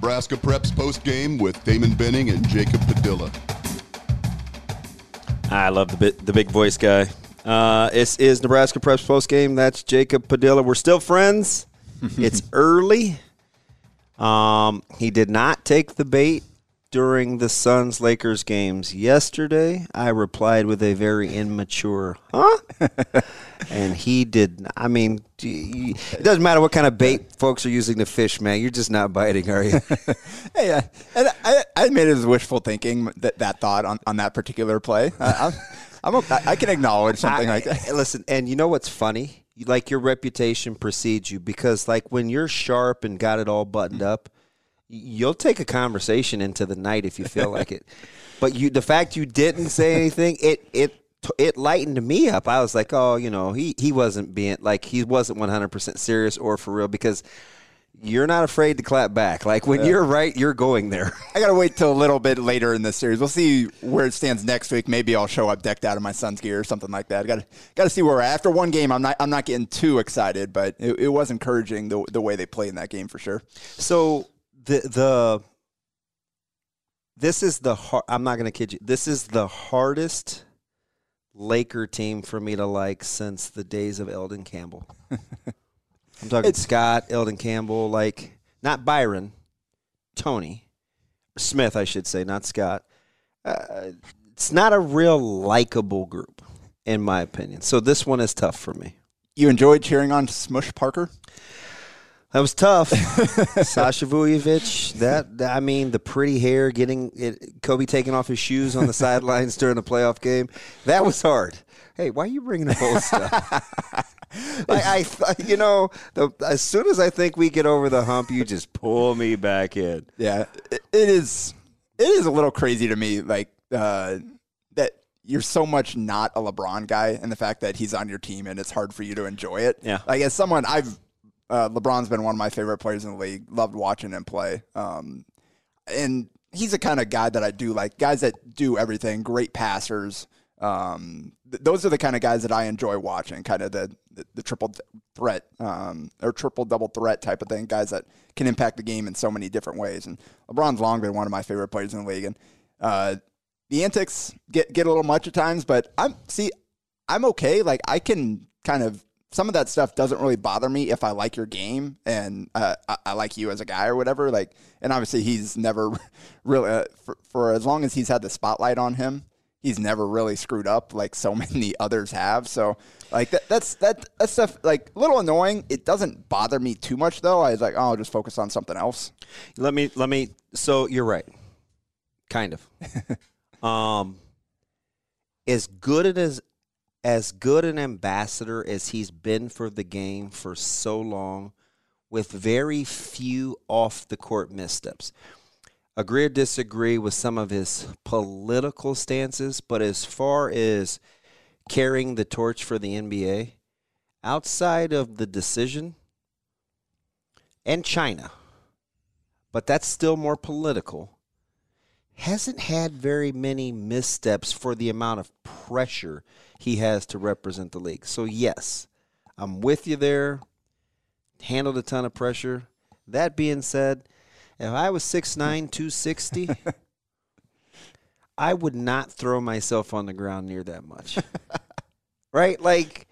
Nebraska Preps post game with Damon Benning and Jacob Padilla. I love the bit, the big voice guy. Uh, this is Nebraska Preps post game. That's Jacob Padilla. We're still friends. it's early. Um, he did not take the bait during the Suns Lakers games yesterday. I replied with a very immature, huh? and he did. I mean, it doesn't matter what kind of bait folks are using to fish, man. You're just not biting, are you? hey, uh, and I, I admit it was wishful thinking that that thought on, on that particular play. I, I'm, I'm, I can acknowledge something I, like that. Listen, and you know what's funny? Like your reputation precedes you because, like, when you're sharp and got it all buttoned up you'll take a conversation into the night if you feel like it. But you, the fact you didn't say anything, it it it lightened me up. I was like, oh, you know, he he wasn't being like he wasn't one hundred percent serious or for real because you're not afraid to clap back. Like when yeah. you're right, you're going there. I gotta wait till a little bit later in the series. We'll see where it stands next week. Maybe I'll show up decked out in my Suns gear or something like that. I Got to got to see where we're at. After one game, I'm not I'm not getting too excited, but it, it was encouraging the the way they played in that game for sure. So the the this is the hard, I'm not going to kid you. This is the hardest Laker team for me to like since the days of Elden Campbell. I'm talking it's, Scott, Elden Campbell, like not Byron, Tony Smith, I should say, not Scott. Uh, it's not a real likable group, in my opinion. So this one is tough for me. You enjoyed cheering on Smush Parker? That was tough. Sasha Vujacic, that, that, I mean, the pretty hair, getting it, Kobe taking off his shoes on the sidelines during a playoff game. That was hard. Hey, why are you bringing up old stuff? I, I, you know, the, as soon as I think we get over the hump, you just pull me back in. Yeah, it, it is. It is a little crazy to me, like uh, that you're so much not a LeBron guy, and the fact that he's on your team and it's hard for you to enjoy it. Yeah, like as someone I've uh, LeBron's been one of my favorite players in the league. Loved watching him play. Um, and he's the kind of guy that I do like. Guys that do everything, great passers. Um, th- those are the kind of guys that I enjoy watching. Kind of the, the, the triple threat um, or triple double threat type of thing. Guys that can impact the game in so many different ways. And LeBron's long been one of my favorite players in the league. And uh, the antics get get a little much at times, but I'm see, I'm okay. Like I can kind of some of that stuff doesn't really bother me if I like your game and uh, I, I, like you as a guy or whatever. Like, and obviously he's never really uh, for, for, as long as he's had the spotlight on him, he's never really screwed up like so many others have. So, like that, that's that that stuff like a little annoying. It doesn't bother me too much though. I was like, oh, I'll just focus on something else. Let me let me. So you're right, kind of. um, as good as as good an ambassador as he's been for the game for so long, with very few off the court missteps. Agree or disagree with some of his political stances, but as far as carrying the torch for the NBA, outside of the decision and China, but that's still more political, hasn't had very many missteps for the amount of pressure he has to represent the league. So, yes, I'm with you there. Handled a ton of pressure. That being said, if I was 6'9, 260, I would not throw myself on the ground near that much. right? Like,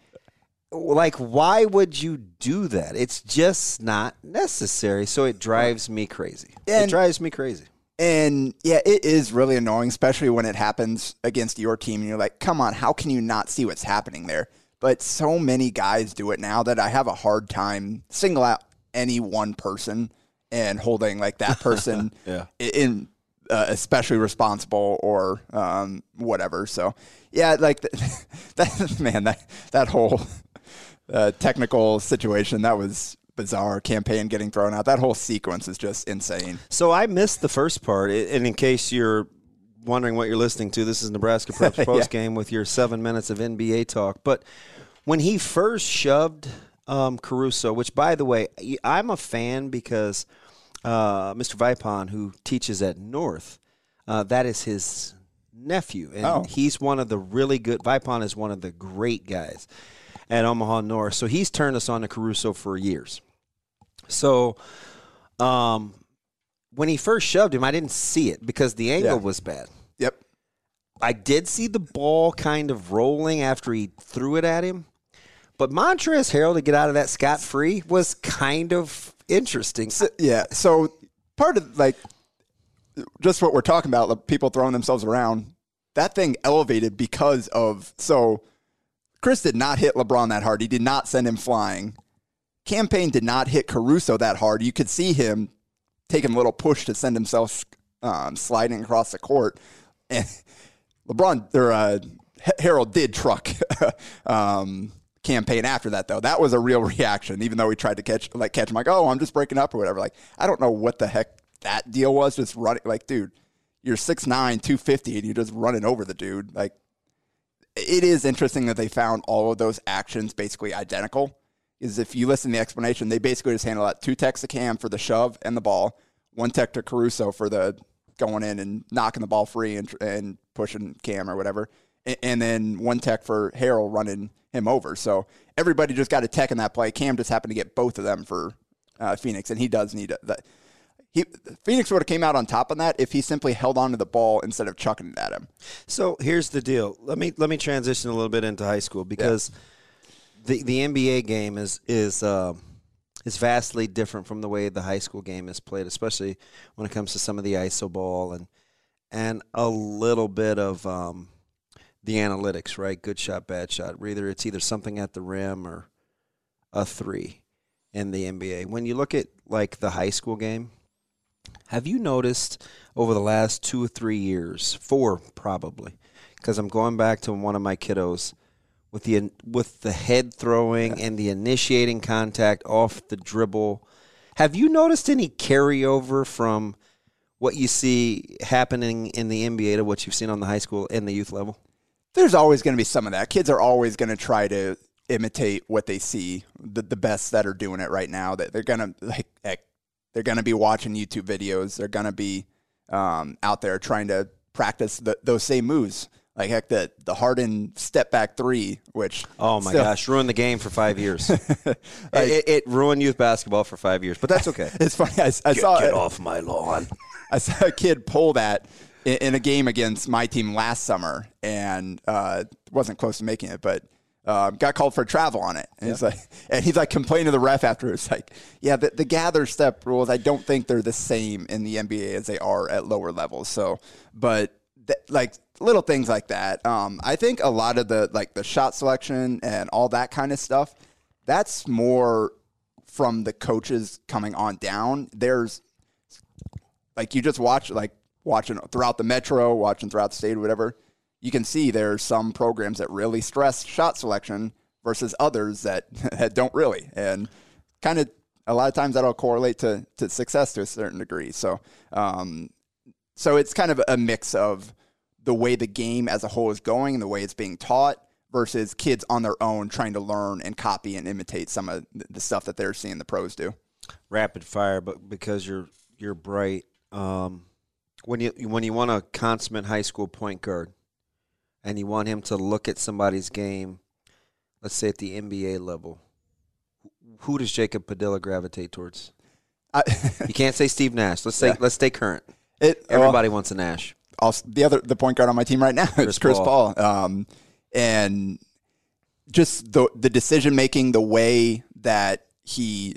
like why would you do that? It's just not necessary. So it drives me crazy. And, it drives me crazy. And yeah, it is really annoying, especially when it happens against your team and you're like, come on, how can you not see what's happening there? But so many guys do it now that I have a hard time single out any one person and holding like that person yeah. in uh, especially responsible or um, whatever. So yeah, like that man, that that whole uh, technical situation that was bizarre Cam Payne getting thrown out. That whole sequence is just insane. So I missed the first part, and in case you're wondering what you're listening to, this is Nebraska Preps post game with your seven minutes of NBA talk. But when he first shoved um, Caruso, which by the way, I'm a fan because uh, Mr. Vipon, who teaches at North, uh, that is his nephew, and Oh. he's one of the really good. Vipon is one of the great guys at Omaha North, so he's turned us on to Caruso for years. So, um, when he first shoved him, I didn't see it because the angle Yeah. was bad. Yep. I did see the ball kind of rolling after he threw it at him, but Montrezl Harrell to get out of that scot free was kind of interesting. So- yeah. So part of like just what we're talking about, like people throwing themselves around. That thing elevated because of so Chris did not hit LeBron that hard. He did not send him flying. Cam Payne did not hit Caruso that hard. You could see him taking a little push to send himself um, sliding across the court. And LeBron or uh, Harrell did truck um, Cam Payne after that though. That was a real reaction, even though he tried to catch like catch him like, oh, I'm just breaking up or whatever. Like I don't know what the heck that deal was. Just running like, dude, you're 6'9", 250, and you're just running over the dude. Like it is interesting that they found all of those actions basically identical. Is if you listen to the explanation, they basically just handle that two techs to Cam for the shove and the ball, one tech to Caruso for the going in and knocking the ball free and, and pushing Cam or whatever, and, and then one tech for Harrell running him over. So everybody just got a tech in that play. Cam just happened to get both of them for uh, Phoenix, and he does need that. He Phoenix would have came out on top on that if he simply held on to the ball instead of chucking it at him. So here's the deal. Let me let me transition a little bit into high school because the the NBA game is is uh, is vastly different from the way the high school game is played, especially when it comes to some of the ISO ball and and a little bit of um, the analytics, right? Good shot, bad shot. Either it's either something at the rim or a three in the NBA. When you look at like the high school game, have you noticed over the last two or three years, four probably, because I'm going back to one of my kiddos with the with the head throwing and the initiating contact off the dribble. Have you noticed any carryover from what you see happening in the NBA to what you've seen on the high school and the youth level? there's always going to be some of that. Kids are always going to try to imitate what they see the, the best that are doing it right now. That they're going to like they're going to be watching YouTube videos. They're going to be um, out there trying to practice the, those same moves. Like heck, the the Harden step back three, which Oh my still- gosh, ruined the game for five years. it, it, it ruined youth basketball for five years, but that's okay. It's funny. I, I saw Get off my lawn. I saw a kid pull that in, in a game against my team last summer, and uh, wasn't close to making it, but um, got called for travel on it. And he's like, and he's like complaining to the ref after. It's like, yeah, the, the gather step rules. I don't think they're the same in the NBA as they are at lower levels. So, but th- like little things like that. Um, I think a lot of the like the shot selection and all that kind of stuff. That's more from the coaches coming on down. There's like you just watch like watching throughout the metro, watching throughout the state, whatever, you can see there's some programs that really stress shot selection versus others that, that don't really. And kind of a lot of times that'll correlate to, to success to a certain degree. So, um, so it's kind of a mix of the way the game as a whole is going and the way it's being taught versus kids on their own trying to learn and copy and imitate some of the- stuff that they're seeing the pros do. rapid fire, but because you're you're bright, um, when you when you want a consummate high school point guard, and you want him to look at somebody's game, let's say at the NBA level, who does Jacob Padilla gravitate towards? I, You can't say Steve Nash. Let's say Yeah. let's stay current. It, well, Everybody wants a Nash. also the other the point guard on my team right now is Chris Chris Paul. Paul. Um, and just the the decision making, the way that he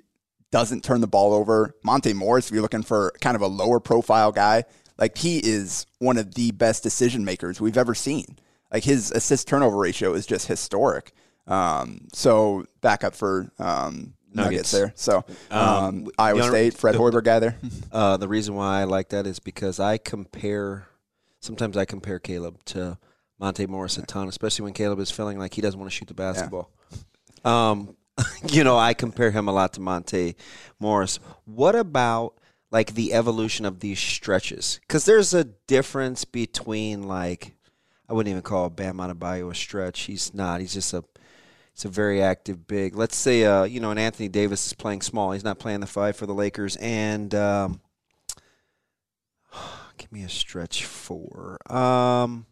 doesn't turn the ball over. Monte Morris, if you're looking for kind of a lower profile guy, like he is one of the best decision makers we've ever seen. Like his assist turnover ratio is just historic. Um, so backup for um, Nuggets. Nuggets. there. So um, the Iowa State, Fred the- Hoiberg guy there. Uh, the reason why I like that is because I compare. Sometimes I compare Caleb to Monte Morris a ton, especially when Caleb is feeling like he doesn't want to shoot the basketball. Um, you know, I compare him a lot to Monte Morris. What about like the evolution of these stretches? Because there's a difference between like I wouldn't even call Bam Adebayo a stretch. He's not. He's just a it's a very active big. Let's say uh, you know, and Anthony Davis is playing small. He's not playing the five for the Lakers. And um, give me a stretch four. Um,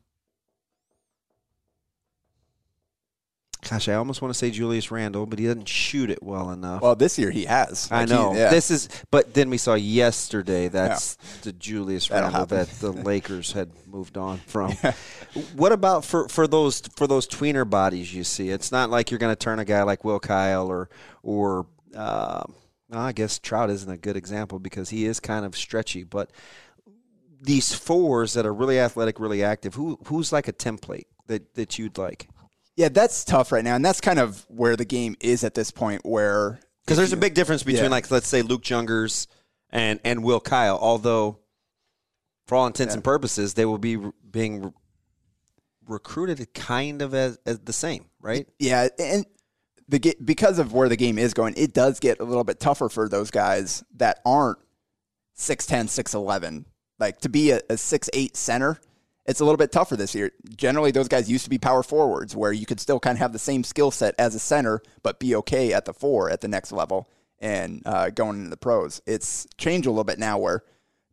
Gosh, I almost want to say Julius Randle, but he doesn't shoot it well enough. Well, this year he has. I Like, he- know. yeah. This is, but then we saw yesterday that's the Julius That'll Randle happen. that the Lakers had moved on from. What about for, for those for those tweener bodies you see? It's not like you're going to turn a guy like Will Kyle or or uh, I guess Trout isn't a good example because he is kind of stretchy, but these fours that are really athletic, really active. Who who's like a template that that you'd like? Yeah, that's tough right now, and that's kind of where the game is at this point. Where Because there's a big difference between, Yeah. like, let's say Luke Jungers and and Will Kyle. Although, for all intents and purposes, they will be re- being re- recruited kind of as, as the same, right? Yeah, and the because of where the game is going, it does get a little bit tougher for those guys that aren't 6'10", 6'11". Like to be a, a 6'8 center, it's a little bit tougher this year. Generally, those guys used to be power forwards where you could still kind of have the same skill set as a center, but be okay at the four at the next level and uh, going into the pros. It's changed a little bit now where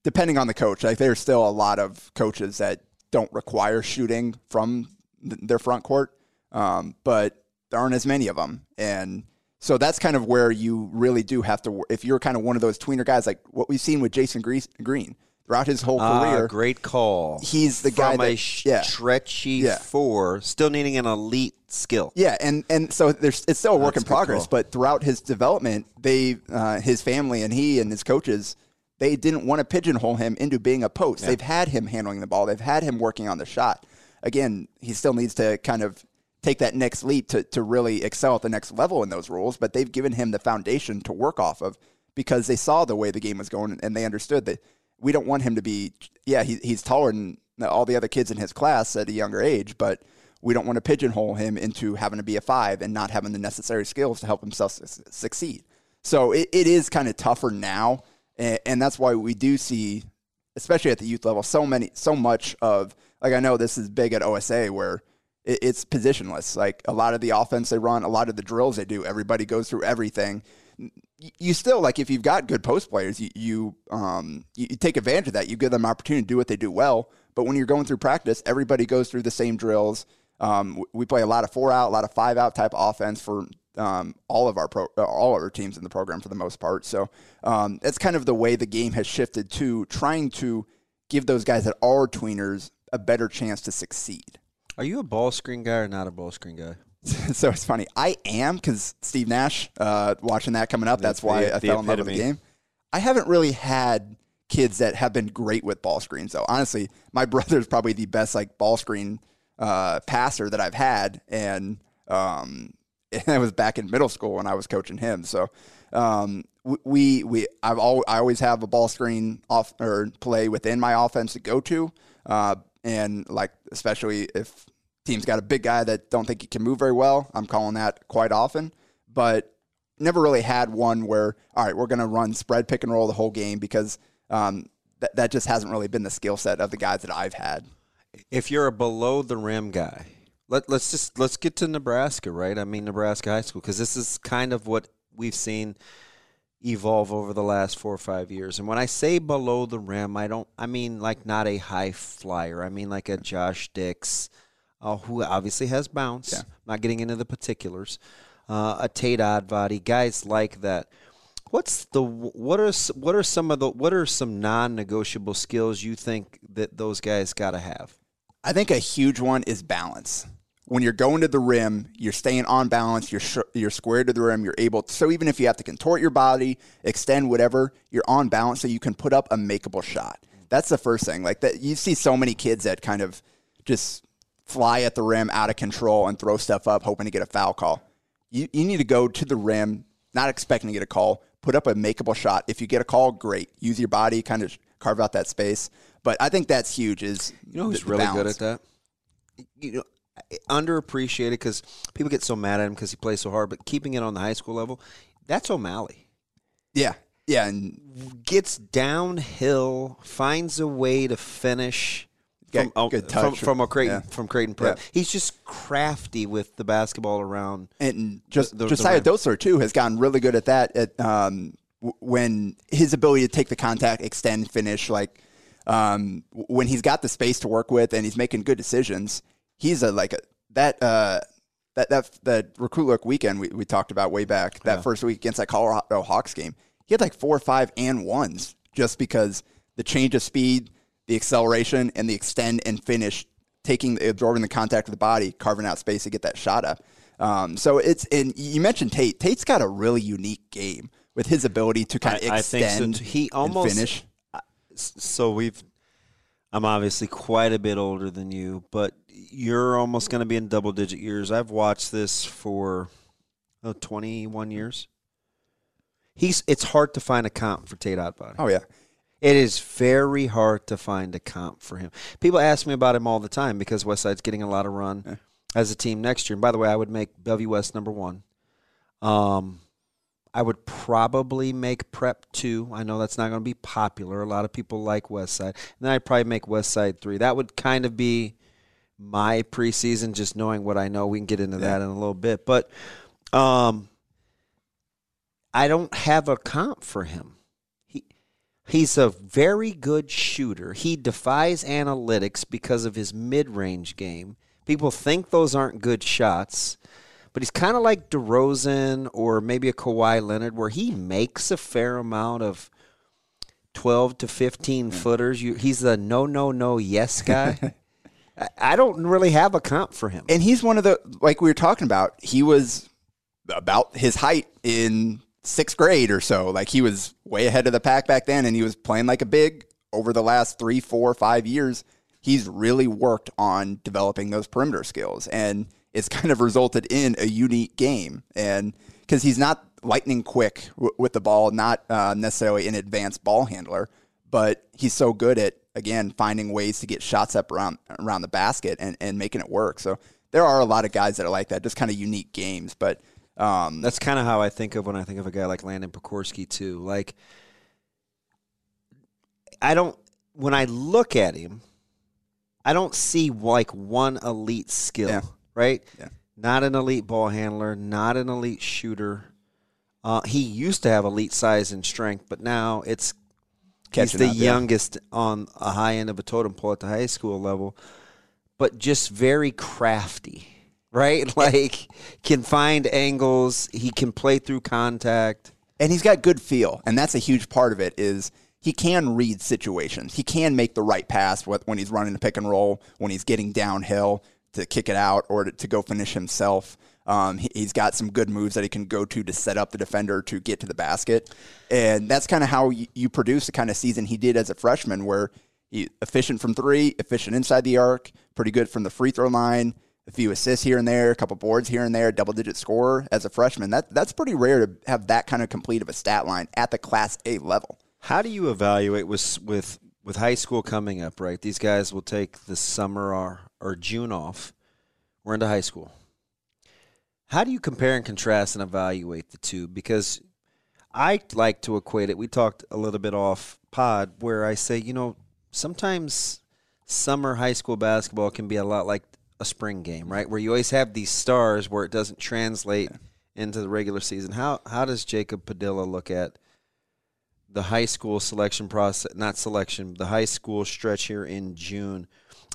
depending on the coach, like there's still a lot of coaches that don't require shooting from th- their front court, um, but there aren't as many of them, and so that's kind of where you really do have to. If you're kind of one of those tweener guys, like what we've seen with Jason Green throughout his whole Ah, career, great call. He's the guy From a that- sh- yeah. stretchy Yeah. four, still needing an elite skill. Yeah, and and so there's it's still a work That's in progress. call. But throughout his development, they uh, his family and he and his coaches they didn't want to pigeonhole him into being a post. They've had him handling the ball. They've had him working on the shot. Again, he still needs to kind of take that next leap to to really excel at the next level in those roles. But they've given him the foundation to work off of because they saw the way the game was going and they understood that we don't want him to be. Yeah, he, he's taller than all the other kids in his class at a younger age, but we don't want to pigeonhole him into having to be a five and not having the necessary skills to help himself su- succeed. So it, it is kind of tougher now, and, and that's why we do see, especially at the youth level, so many, so much of like I know this is big at OSA where it, it's positionless. Like a lot of the offense they run, a lot of the drills they do, everybody goes through everything. You still like if you've got good post players, you you um you take advantage of that. You give them opportunity to do what they do well. But when you're going through practice, everybody goes through the same drills. Um, we play a lot of four out, a lot of five out type offense for um, all of our pro, uh, all of our teams in the program for the most part. So um, that's kind of the way the game has shifted to trying to give those guys that are tweeners a better chance to succeed. Are you a ball screen guy or not a ball screen guy? so it's funny. I am because Steve Nash, uh, watching that coming up, that's why the- I the fell in love with the game. I haven't really had kids that have been great with ball screens, though. Honestly, my brother's probably the best like ball screen uh, passer that I've had, and um, it was back in middle school when I was coaching him. So um, we we I've al- I always have a ball screen off or play within my offense to go to, uh, and like especially if team's got a big guy that don't think he can move very well, I'm calling that quite often, but never really had one where all right we're going to run spread pick and roll the whole game because um, that that just hasn't really been the skill set of the guys that I've had. if you're a below the rim guy, let, let's just let's get to Nebraska, right? I mean Nebraska high school because this is kind of what we've seen evolve over the last four or five years. And when I say below the rim, I don't I mean like not a high flyer. I mean like a Josh Dix, uh, who obviously has bounce. Yeah. Not getting into the particulars. Uh, a Tate Oddbody, guys like that. What's the what are what are some of the what are some non-negotiable skills you think that those guys got to have? I think a huge one is balance. When you're going to the rim, you're staying on balance. You're sh- you're square to the rim. You're able. To, so even if you have to contort your body, extend whatever, you're on balance, so you can put up a makeable shot. That's the first thing. Like that, you see so many kids that kind of just fly at the rim out of control and throw stuff up, hoping to get a foul call. You you need to go to the rim, not expecting to get a call. Put up a makeable shot. If you get a call, great. Use your body, kind of carve out that space. But I think that's huge. Is You know who's the- the really good at that? You know, underappreciated because people get so mad at him because he plays so hard. But keeping it on the high school level, that's O'Malley. Yeah, yeah, and Gets downhill, finds a way to finish. From, good from, touch. from a Creighton Yeah. from Creighton Prep, Yeah. he's just crafty with the basketball around. and just The- the- the Josiah rim. Dotzler too has gotten really good at that. At um, w- when his ability to take the contact, extend, finish, like um, when he's got the space to work with and he's making good decisions, he's a like a, that. Uh, that that that recruit look weekend we, we talked about way back that first week against that Colorado Hawks game, he had like four, or five, and ones just because the change of speed, the acceleration, and the extend and finish, taking absorbing the contact of the body, carving out space to get that shot up. Um, so it's and you mentioned Tate. Tate's got a really unique game with his ability to kind of I- I think so, extend too. He and almost- finish. so we've I'm obviously quite a bit older than you, but you're almost going to be in double digit years. I've watched this for oh, 21 years. He's it's hard to find a comp for Tate Oddbody. Oh yeah, It is very hard to find a comp for him. People ask me about him all the time because Westside's getting a lot of run as a team next year. And by the way, I would make Bellevue West number one. Um, I would probably make Prep two. I know that's not going to be popular. A lot of people like Westside. And then I'd probably make Westside three. That would kind of be my preseason, just knowing what I know. We can get into that in a little bit. But um, I don't have a comp for him. He he's a very good shooter. He defies analytics because of his mid-range game. People think those aren't good shots, but he's kind of like DeRozan or maybe a Kawhi Leonard, where he makes a fair amount of twelve to fifteen footers. You, he's the no, no, no, yes guy. I don't really have a comp for him. and he's one of the like we were talking about. He was about his height in sixth grade or so. Like he was way ahead of the pack back then, and he was playing like a big over the last three, four, five years. He's really worked on developing those perimeter skills, and it's kind of resulted in a unique game. And because he's not lightning quick w- with the ball, not uh, necessarily an advanced ball handler, but he's so good at again finding ways to get shots up around around the basket and, and making it work. So there are a lot of guys that are like that, just kind of unique games. But um, That's kind of how I think of when I think of a guy like Landon Pokorski too. Like I don't when I look at him, I don't see like one elite skill, Yeah. right? Yeah. Not an elite ball handler, not an elite shooter. Uh, he used to have elite size and strength, but now it's Catching he's the up, yeah. youngest on a high end of a totem pole at the high school level, but just very crafty, right? Like can find angles. He can play through contact. and he's got good feel, and that's a huge part of it. Is he can read situations. He can make the right pass when he's running a pick and roll, when he's getting downhill to kick it out or to, go finish himself. Um, he, he's got some good moves that he can go to to set up the defender to get to the basket, and that's kind of how you, you produce the kind of season he did as a freshman, where he efficient from three, efficient inside the arc, pretty good from the free throw line, a few assists here and there, a couple boards here and there, double digit scorer as a freshman. That that's pretty rare to have that kind of complete of a stat line at the Class A level. How do you evaluate with with with high school coming up? Right, these guys will take the summer or or June off. We're into high school. How do you compare and contrast and evaluate the two? Because I like to equate it. We talked a little bit off pod where I say, you know, sometimes summer high school basketball can be a lot like a spring game, right? Where you always have these stars where it doesn't translate into the regular season. How how does Jacob Padilla look at the high school selection process, not selection, the high school stretch here in June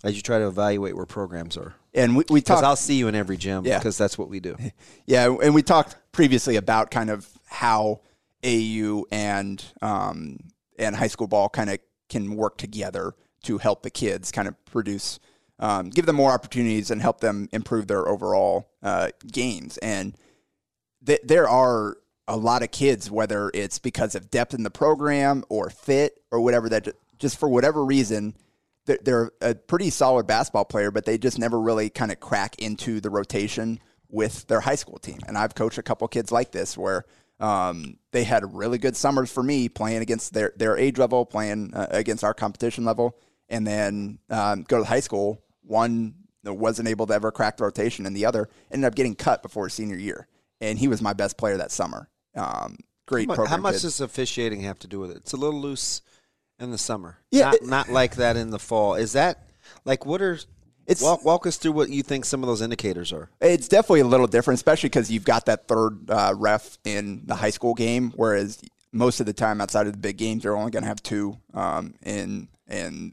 as you try to evaluate where programs are? And we, we Because talked I'll see you in every gym Yeah. because that's what we do. Yeah, and we talked previously about kind of how AU and um, and high school ball kind of can work together to help the kids kind of produce, um, give them more opportunities and help them improve their overall uh, gains. And th- there are a lot of kids, whether it's because of depth in the program or fit or whatever, that just for whatever reason, they're, they're a pretty solid basketball player, but they just never really kind of crack into the rotation with their high school team. And I've coached a couple kids like this where um, they had really good summers for me playing against their, their age level, playing uh, against our competition level, and then um, go to high school. One wasn't able to ever crack the rotation, and the other ended up getting cut before senior year, and he was my best player that summer. Um, great How mu- program. How much does officiating have to do with it? It's a little loose in the summer. Yeah, not, it- not like that in the fall. Is that like what are? It's- walk, walk us through what you think some of those indicators are. It's definitely a little different, especially because you've got that third uh, ref in the high school game, whereas most of the time outside of the big games, you're only going to have two um, in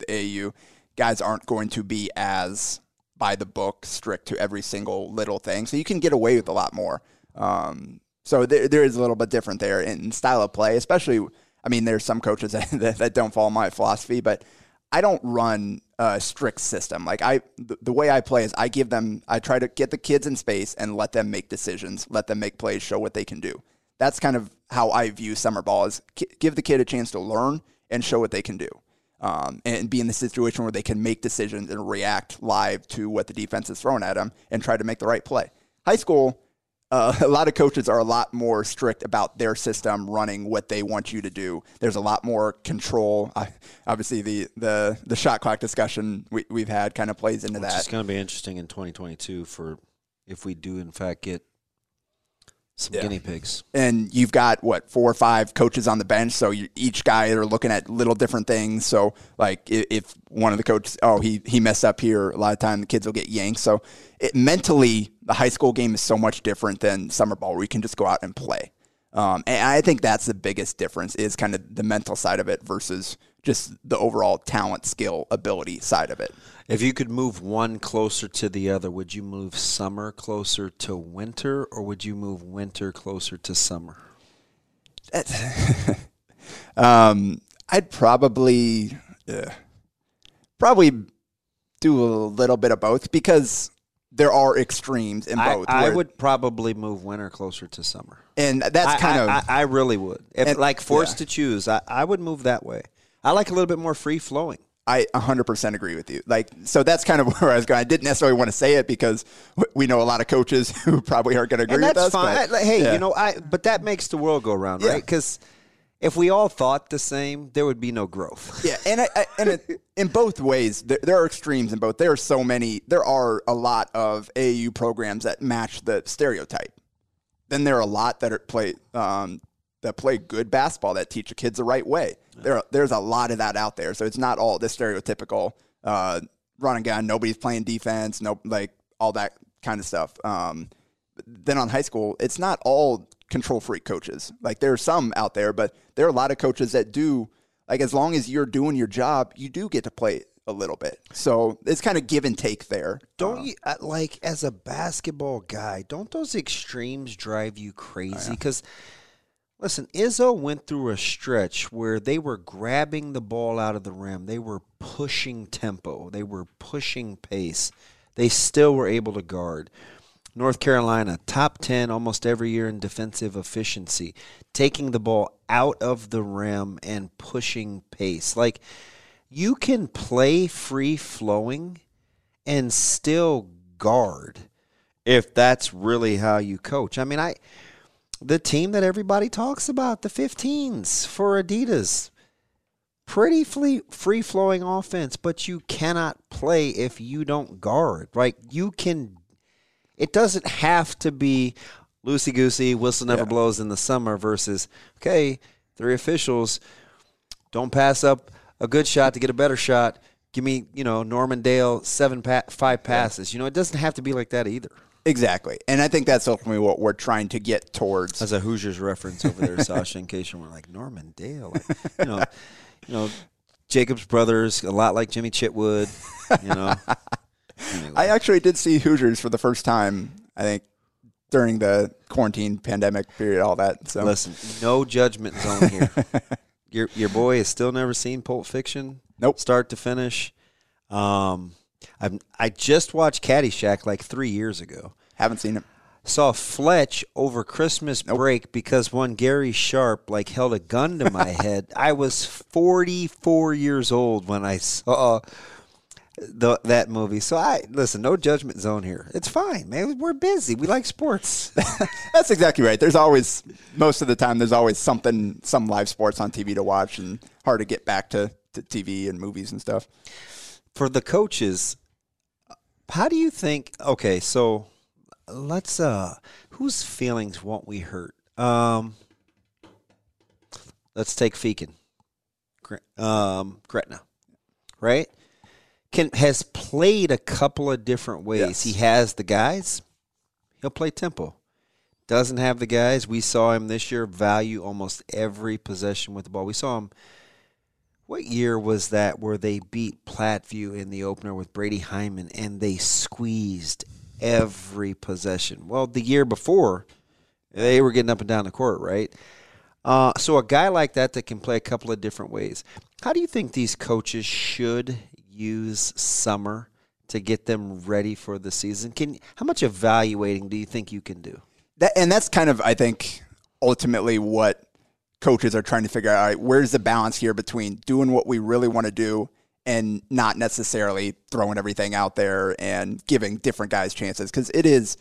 AU. Guys aren't going to be as by the book, strict to every single little thing, so you can get away with a lot more. Um, so there, there is a little bit different there in style of play, especially. I mean, there's some coaches that, that, don't follow my philosophy, but I don't run a strict system. Like I, the, the way I play is I give them, I try to get the kids in space and let them make decisions, let them make plays, show what they can do. That's kind of how I view summer ball is give the kid a chance to learn and show what they can do. Um, and be in the situation where they can make decisions and react live to what the defense is throwing at them and try to make the right play. High school, uh, a lot of coaches are a lot more strict about their system running what they want you to do. There's a lot more control. I, obviously, the, the the shot clock discussion we, we've had kind of plays into Which It's going to be interesting in 2022 for if we do in fact get some Yeah. guinea pigs. and you've got what four or five coaches on the bench so you, each guy are looking at little different things so like if, if one of the coaches oh he he messed up here a lot of time the kids will get yanked so it mentally the high school game is so much different than summer ball where you can just go out and play um, and i think that's the biggest difference is kind of the mental side of it versus just the overall talent skill ability side of it If you could move one closer to the other, would you move summer closer to winter, or would you move winter closer to summer? Um, I'd probably, uh, probably do a little bit of both because there are extremes in both. I where- would probably move winter closer to summer. and that's I- kind I, of I, I really would. If And- like forced yeah. to choose, I, I would move that way. I like a little bit more free flowing. I 100% agree with you. Like, so that's kind of where I was going. I didn't necessarily want to say it because we know a lot of coaches who probably aren't going to agree and with us. fine. but- hey, yeah. you know, I but that makes the world go round, Yeah. right? Because if we all thought the same, there would be no growth. Yeah, and I, I, and it, in both ways, there, there are extremes in both. There are so many. There are a lot of AAU programs that match the stereotype. Then there are a lot that are play um, that play good basketball that teach the kids the right way. There, there's a lot of that out there. So it's not all the stereotypical uh, run and gun. Nobody's playing defense. No, like all that kind of stuff. Um, then on high school, it's not all control freak coaches. Like there are some out there, but there are a lot of coaches that do like as long as you're doing your job, you do get to play a little bit. So it's kind of give and take there. Don't you uh, like as a basketball guy? Don't those extremes drive you crazy? Because listen, Izzo went through a stretch where they were grabbing the ball out of the rim, they were pushing tempo, they were pushing pace. They still were able to guard. North Carolina, top 10 almost every year in defensive efficiency, taking the ball out of the rim and pushing pace. Like, you can play free flowing and still guard if that's really how you coach. I mean, I the team that everybody talks about, the 15s for Adidas, pretty free free flowing offense, but you cannot play if you don't guard. Right? You can it doesn't have to be loosey goosey, whistle never blows in the summer versus okay, three officials don't pass up a good shot to get a better shot. Give me, you know, Norman Dale seven pa- five passes. You know, it doesn't have to be like that either. Exactly. And I think that's ultimately what we're trying to get towards. As a Hoosiers reference over there, Sasha, in case you were like Norman Dale, like, you know, you know, Jacob's brothers, a lot like Jimmy Chitwood. You know, Anyway. I actually did see Hoosiers for the first time, I think, during the quarantine pandemic period, all that. So listen, no judgment zone here. your your boy has still never seen Pulp Fiction. Nope. start to finish. Um, I I just watched Caddyshack like three years ago. Haven't seen it. saw Fletch over Christmas break because one Gary Sharp like held a gun to my head. I was 44 years old when I saw the, that movie. So I listen, no judgment zone here. It's fine, man. We're busy. We like sports. That's exactly right. There's always, most of the time, there's always something, some live sports on TV to watch, and hard to get back to, to TV and movies and stuff. For the coaches, How do you think? Okay, so let's. uh Whose feelings won't we hurt? Um, let's take Fekin, um, Gretna, right? Can has played a couple of different ways. Yes. He has the guys. He'll play tempo. Doesn't have the guys. We saw him this year value almost every possession with the ball. We saw him. What year was that where they beat Platteview in the opener with Brady Hyman and they squeezed every possession? Well, the year before, they were getting up and down the court, right? Uh, so a guy like that that can play a couple of different ways. How do you think these coaches should use summer to get them ready for the season? Can how much evaluating do you think you can do? that, and that's kind of I think ultimately what coaches are trying to figure out. All right, where's the balance here between doing what we really want to do and not necessarily throwing everything out there and giving different guys chances because it is.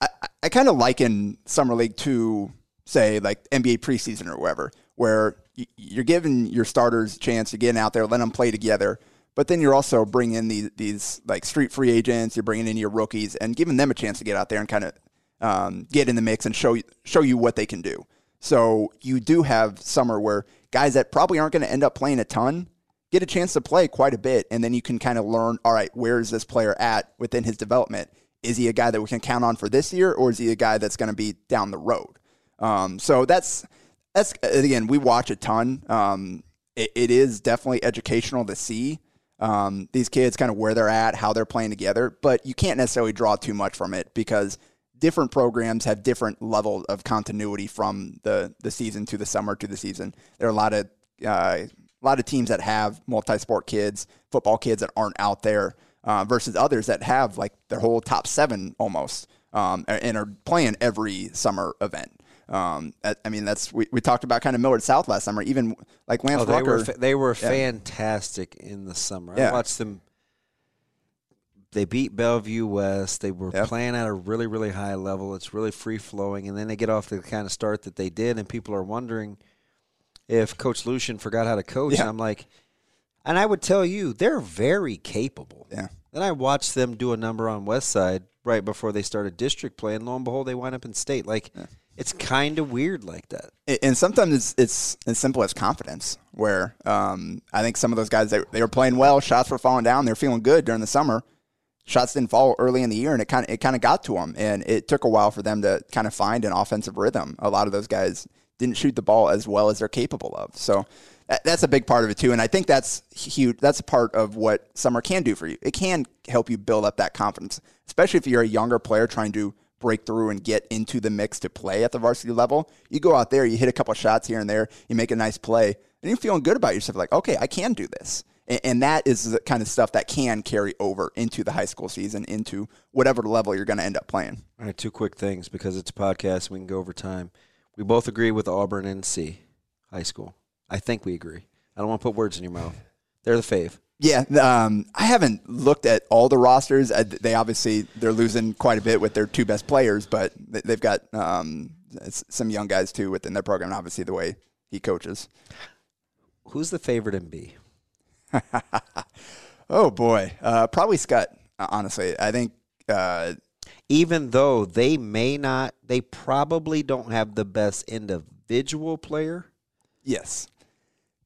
I, I kind of liken summer league to say like NBA preseason or whatever, where you're giving your starters a chance, to get out there, letting them play together. But then you're also bringing in these, these like street free agents. You're bringing in your rookies and giving them a chance to get out there and kind of um, get in the mix and show show you what they can do. So you do have summer where guys that probably aren't going to end up playing a ton get a chance to play quite a bit, and then you can kind of learn. All right, where is this player at within his development? Is he a guy that we can count on for this year, or is he a guy that's going to be down the road? Um, so that's that's again, we watch a ton. Um, it, it is definitely educational to see um, these kids kind of where they're at, how they're playing together, but you can't necessarily draw too much from it because different programs have different level of continuity from the the season to the summer to the season. There are a lot of uh, a lot of teams that have multi-sport kids, football kids that aren't out there, uh, versus others that have like their whole top seven almost, um, and are playing every summer event. Um, I mean, that's we, we talked about kind of Millard South last summer. Even like Lance Oh, they Rucker, were fa- they were fantastic in the summer. I watched them. They beat Bellevue West. They were playing at a really really high level. It's really free flowing, and then they get off the kind of start that they did, and people are wondering if Coach Lucian forgot how to coach. Yeah. And I'm like, and I would tell you they're very capable. Yeah. Then I watched them do a number on West Side right before they started district play, and lo and behold, they wind up in state. Like, it's kind of weird like that. And- and sometimes it's, it's as simple as confidence. Where um, I think some of those guys they, they were playing well, shots were falling down, they're feeling good during the summer. Shots didn't fall early in the year, and it kind of it kind of got to them, and it took a while for them to kind of find an offensive rhythm. A lot of those guys didn't shoot the ball as well as they're capable of. So that's a big part of it too, and I think that's huge. That's a part of what summer can do for you. It can help you build up that confidence, especially if you're a younger player trying to break through and get into the mix to play at the varsity level. You go out there, you hit a couple shots here and there, you make a nice play, and you're feeling good about yourself. Like, okay, I can do this. And, and that is the kind of stuff that can carry over into the high school season, into whatever level you're going to end up playing. All right, two quick things because it's a podcast. We can go over time. We both agree with Auburn NC high school. I think we agree. I don't want to put words in your mouth. They're the fave. Yeah, um, I haven't looked at all the rosters. Uh, They obviously they're losing quite a bit with their two best players, but they- they've got um, some young guys too within their program. Obviously, the way he coaches. Who's the favorite in B? Oh boy, uh, probably Scott. uh, Honestly, I think uh, Even though they may not, they probably don't have the best individual player, yes.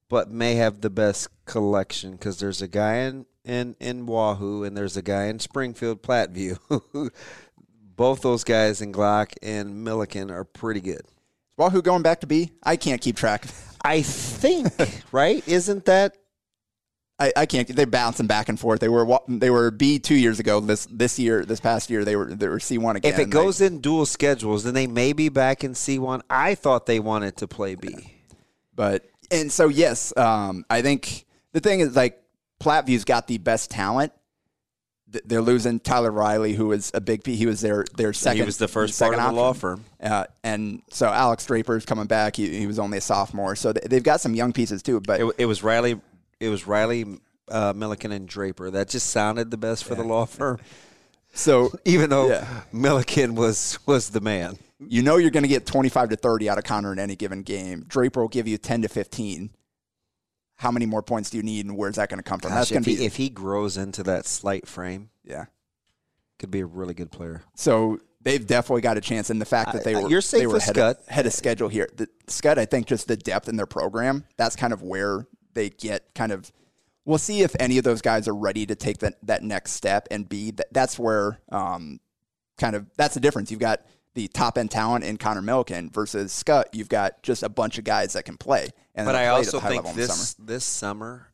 but may have the best collection because there's a guy in, in, in Wahoo and there's a guy in Springfield Platteview. Both those guys in Glock and Milliken are pretty good. Wahoo going back to B. I can't keep track. I think, right? Isn't that I, I can't. They're bouncing back and forth. They were they were B two years ago. This this year, this past year, they were they were C one again. if it goes in dual schedules, then they may be back in C1. I thought they wanted to play B. But and so yes, um, I think the thing is like Platteview's got the best talent. They're losing Tyler Riley, who was a big P. He was their their second. He was the first part second of the law firm. Uh, and so Alex Draper's coming back. He, he was only a sophomore, so they, they've got some young pieces too. But It, it was Riley. It was Riley, uh, Milliken, and Draper. That just sounded the best for the law firm, so even though Yeah. Milliken was was the man. you know you're going to get 25 to 30 out of Connor in any given game. Draper will give you 10 to 15. How many more points do you need, and where's that going to come from? Gosh, That's going if to he, be if he grows into that slight frame, yeah. Could be a really good player. So they've definitely got a chance. And the fact that they were they were Scott. Of, ahead of schedule here. The, Scott, I think, just the depth in their program. That's kind of where they get kind of. We'll see if any of those guys are ready to take that that next step and be. That, that's where um, kind of that's the difference. You've got the top end talent in Connor Milliken versus Scott. You've got just a bunch of guys that can play. And but I also think level in the this summer. this summer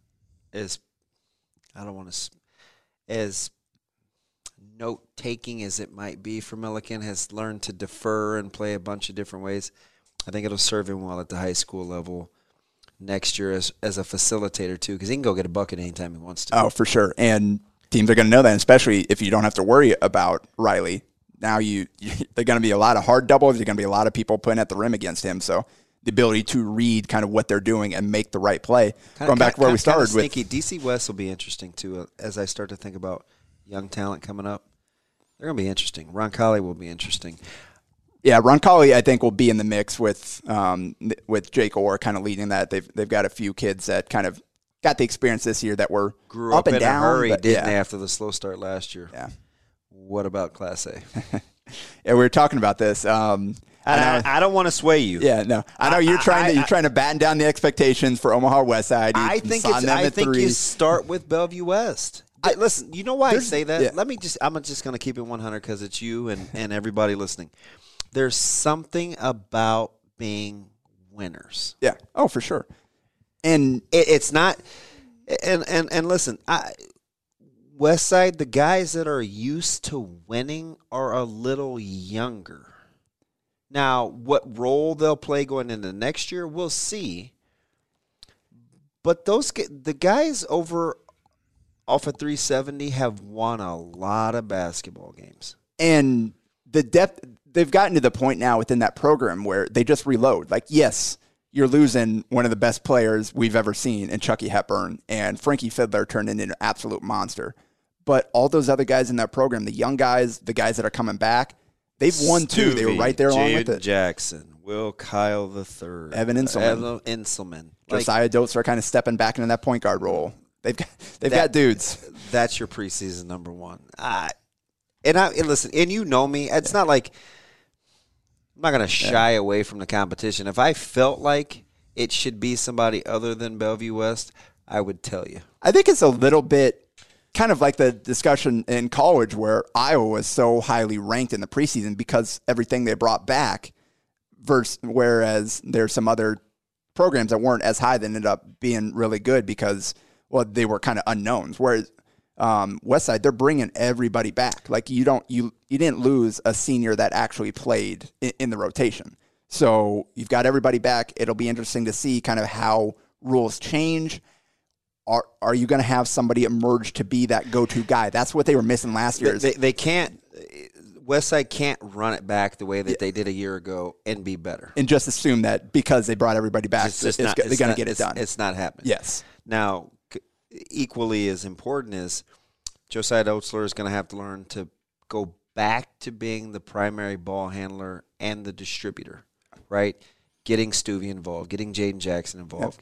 is I don't want to as note taking as it might be for Milliken has learned to defer and play a bunch of different ways. I think it'll serve him well at the high school level next year as as a facilitator too, because he can go get a bucket anytime he wants to. Oh, for sure. And teams are going to know that, especially if you don't have to worry about Riley. Now you, you they're going to be a lot of hard doubles. There's going to be a lot of people putting at the rim against him. So the ability to read kind of what they're doing and make the right play. Kinda- Going back to where we started kinda with. DC West will be interesting too uh, as I start to think about young talent coming up. They're going to be interesting. Roncalli will be interesting. Yeah, Roncalli, I think will be in the mix with um, with Jake Orr kind of leading that. They've they've got a few kids that kind of got the experience this year that were Grew up, and in down. hurry, but didn't yeah, they, after the slow start last year? Yeah. What about Class A? yeah, we were talking about this. Um, And I I, I don't want to sway you. yeah, no, I know you're I- trying to you're trying to batten down the expectations for Omaha West Side. You I think it's. I think three. you start with Bellevue West. I, listen, you know why I say that? yeah. Let me just. I'm just going to keep it 100 because it's you and and everybody listening. There's something about being winners. Yeah. Oh, for sure. And It, it's not. And and and listen, I. West Side, the guys that are used to winning are a little younger. Now, what role they'll play going into next year, we'll see. But those the guys over off of 370 have won a lot of basketball games. and the depth they've gotten to the point now within that program where they just reload. Like, yes, you're losing one of the best players we've ever seen in Chucky Hepburn, and Frankie Fidler turned into an absolute monster. But all those other guys in that program, the young guys, the guys that are coming back, they've won too. They were right there along with Jaden it. Jackson, Will Kyle the third, Evan Inselman. Evan Inselman. Like, Josiah Dotzler kind of stepping back into that point guard role. They've got they've That- got dudes. that's your preseason number one. I, and I and listen, and you know me. It's not like I'm not going to shy away from the competition. If I felt like it should be somebody other than Bellevue West, I would tell you. I think it's a little bit kind of like the discussion in college where Iowa was so highly ranked in the preseason because everything they brought back, versus whereas there's some other programs that weren't as high that ended up being really good because well they were kind of unknowns. Whereas um, Westside they're bringing everybody back. Like you don't you you didn't lose a senior that actually played in, in the rotation. So you've got everybody back. It'll be interesting to see kind of how rules change are are you going to have somebody emerge to be that go to guy? That's what they were missing last year. They, they, they can't. Westside can't run it back the way that they did a year ago and be better. and just assume that because they brought everybody back, It's it's not- it's they're going to get it done. It's not happening. yes. Now, equally as important is Josiah Dotzler is going to have to learn to go back to being the primary ball handler and the distributor, right? Getting Stuvie involved, getting Jaden Jackson involved,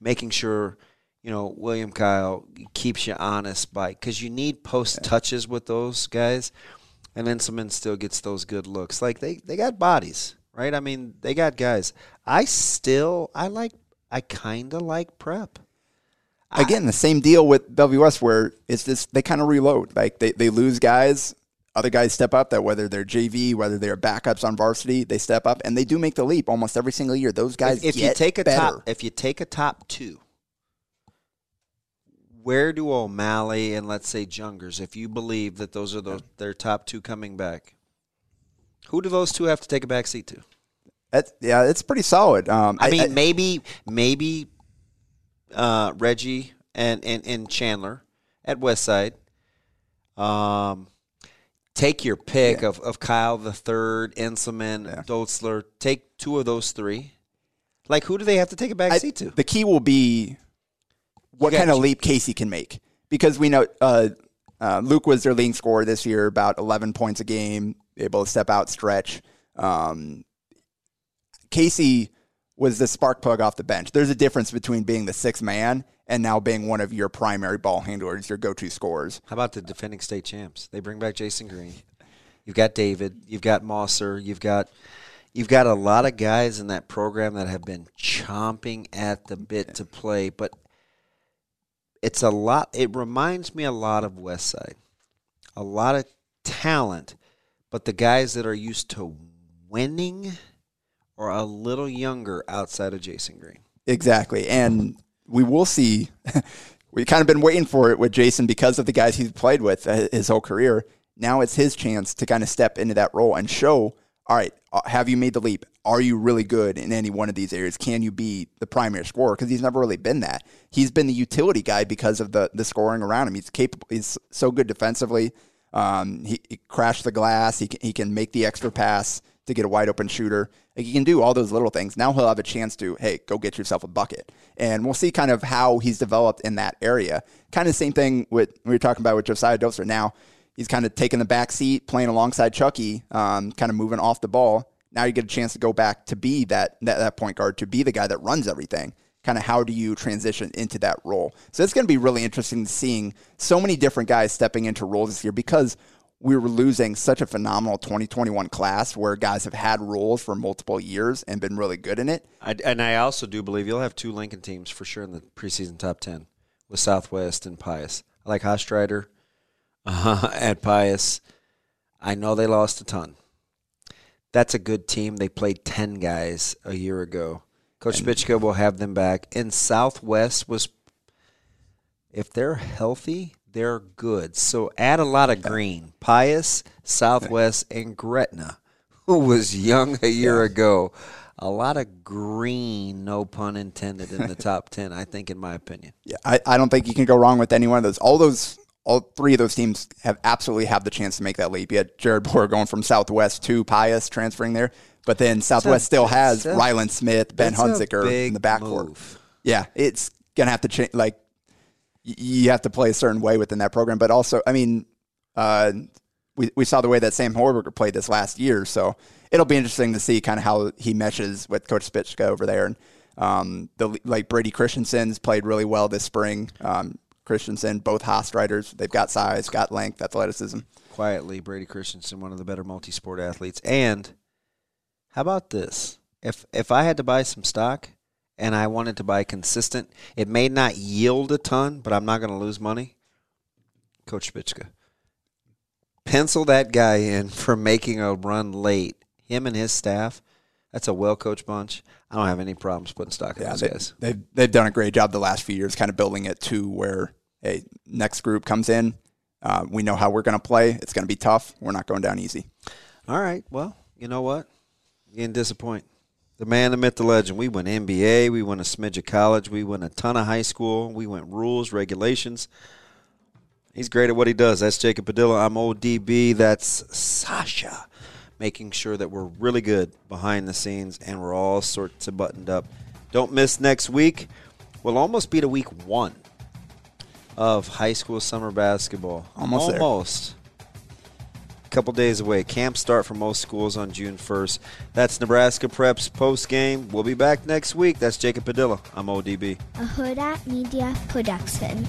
making sure you know William Kyle keeps you honest by because you need post touches with those guys, and Inselman still gets those good looks. Like they they got bodies, right? I mean, they got guys. I still I like I kind of like prep. Again, the same deal with Bellevue West, where it's just they kind of reload. Like they, they lose guys, other guys step up. That whether they're JV, whether they're backups on varsity, they step up and they do make the leap almost every single year. Those guys if, if you take a better. top if you take a top two where do o'malley and let's say jungers if you believe that those are those their top two coming back who do those two have to take a back seat to That's, yeah, it's pretty solid. Um, i, mean maybe maybe uh, reggie and, and and chandler at westside um take your pick of, of kyle the third inselman Yeah. dotzler take two of those three. Like who do they have to take a back I- seat to? the key will be what kind of you. leap Casey can make. Because we know uh, uh, Luke was their leading scorer this year, about 11 points a game, able to step out, stretch. Um, Casey was the spark plug off the bench. There's a difference between being the sixth man and now being one of your primary ball handlers, your go-to scorers. How about the defending state champs? They bring back Jason Green. You've got David. You've got Mosser. You've got you've got a lot of guys in that program that have been chomping at the bit to play, but it's a lot. It reminds me a lot of Westside. A lot of talent, but the guys that are used to winning are a little younger outside of Jason Green. Exactly. And we will see. We've kind of been waiting for it with Jason because of the guys he's played with uh, his whole career. Now it's his chance to kind of step into that role and show, all right, uh, have you made the leap? Are you really good in any one of these areas? Can you be the primary scorer? Because he's never really been that. He's been the utility guy because of the the scoring around him. He's capable. He's so good defensively. Um, he, he crashed the glass. He can, he can make the extra pass to get a wide open shooter. Like he can do all those little things. Now he'll have a chance to, hey, go get yourself a bucket. And we'll see kind of how he's developed in that area. Kind of the same thing with we were talking about with Josiah Dotzler. Now he's kind of taking the back seat, playing alongside Chucky, um, kind of moving off the ball. Now you get a chance to go back to be that, that, that point guard, to be the guy that runs everything. Kind of how do you transition into that role? So it's going to be really interesting seeing so many different guys stepping into roles this year because we were losing such a phenomenal 2021 class where guys have had roles for multiple years and been really good in it. I, and I also do believe you'll have two Lincoln teams for sure in the preseason top 10 with Southwest and Pius. I like Hastreiter uh, at Pius. I know they lost a ton. That's a good team. They played 10 guys a year ago. Coach Spichka will have them back. And Southwest was, if they're healthy, they're good. So add a lot of green. Pius, Southwest, and Gretna, who was young a year yeah. ago. A lot of green, no pun intended, in the top 10, I think, in my opinion. Yeah, I, I don't think you can go wrong with any one of those. All those all three of those teams have absolutely have the chance to make that leap. You had Jared Boer going from Southwest to Pius transferring there, but then Southwest a, still has Ryland Smith, Ben Hunziker in the backcourt. Move. Yeah, it's gonna have to change. Like you have to play a certain way within that program, but also, I mean, uh, we we saw the way that Sam Horberger played this last year, so it'll be interesting to see kind of how he meshes with Coach Spichka over there. And um, the like Brady Christensen's played really well this spring. Um, Christensen, both Hastreiters, They've got size, got length, athleticism. Quietly, Brady Christensen, one of the better multi-sport athletes. And how about this? If if I had to buy some stock and I wanted to buy consistent, it may not yield a ton, but I'm not going to lose money. Coach Spichka. Pencil that guy in for making a run late. Him and his staff. That's a well coached bunch. I don't have any problems putting stock in yeah, those they, guys. They've they've done a great job the last few years, kind of building it to where hey, next group comes in. Uh, we know how we're going to play. It's going to be tough. We're not going down easy. All right. Well, you know what? You can disappoint. The man, the myth, the legend. We went NBA. We went a smidge of college. We went a ton of high school. We went rules, regulations. He's great at what he does. That's Jacob Padilla. I'm ODB. That's Sasha making sure that we're really good behind the scenes and we're all sorts of buttoned up. Don't miss next week. We'll almost be to week one of high school summer basketball. Almost. Almost. Couple days away. Camp start for most schools on June 1st. That's Nebraska Preps post game. We'll be back next week. That's Jacob Padilla. I'm ODB. A Hurrdat Media Production.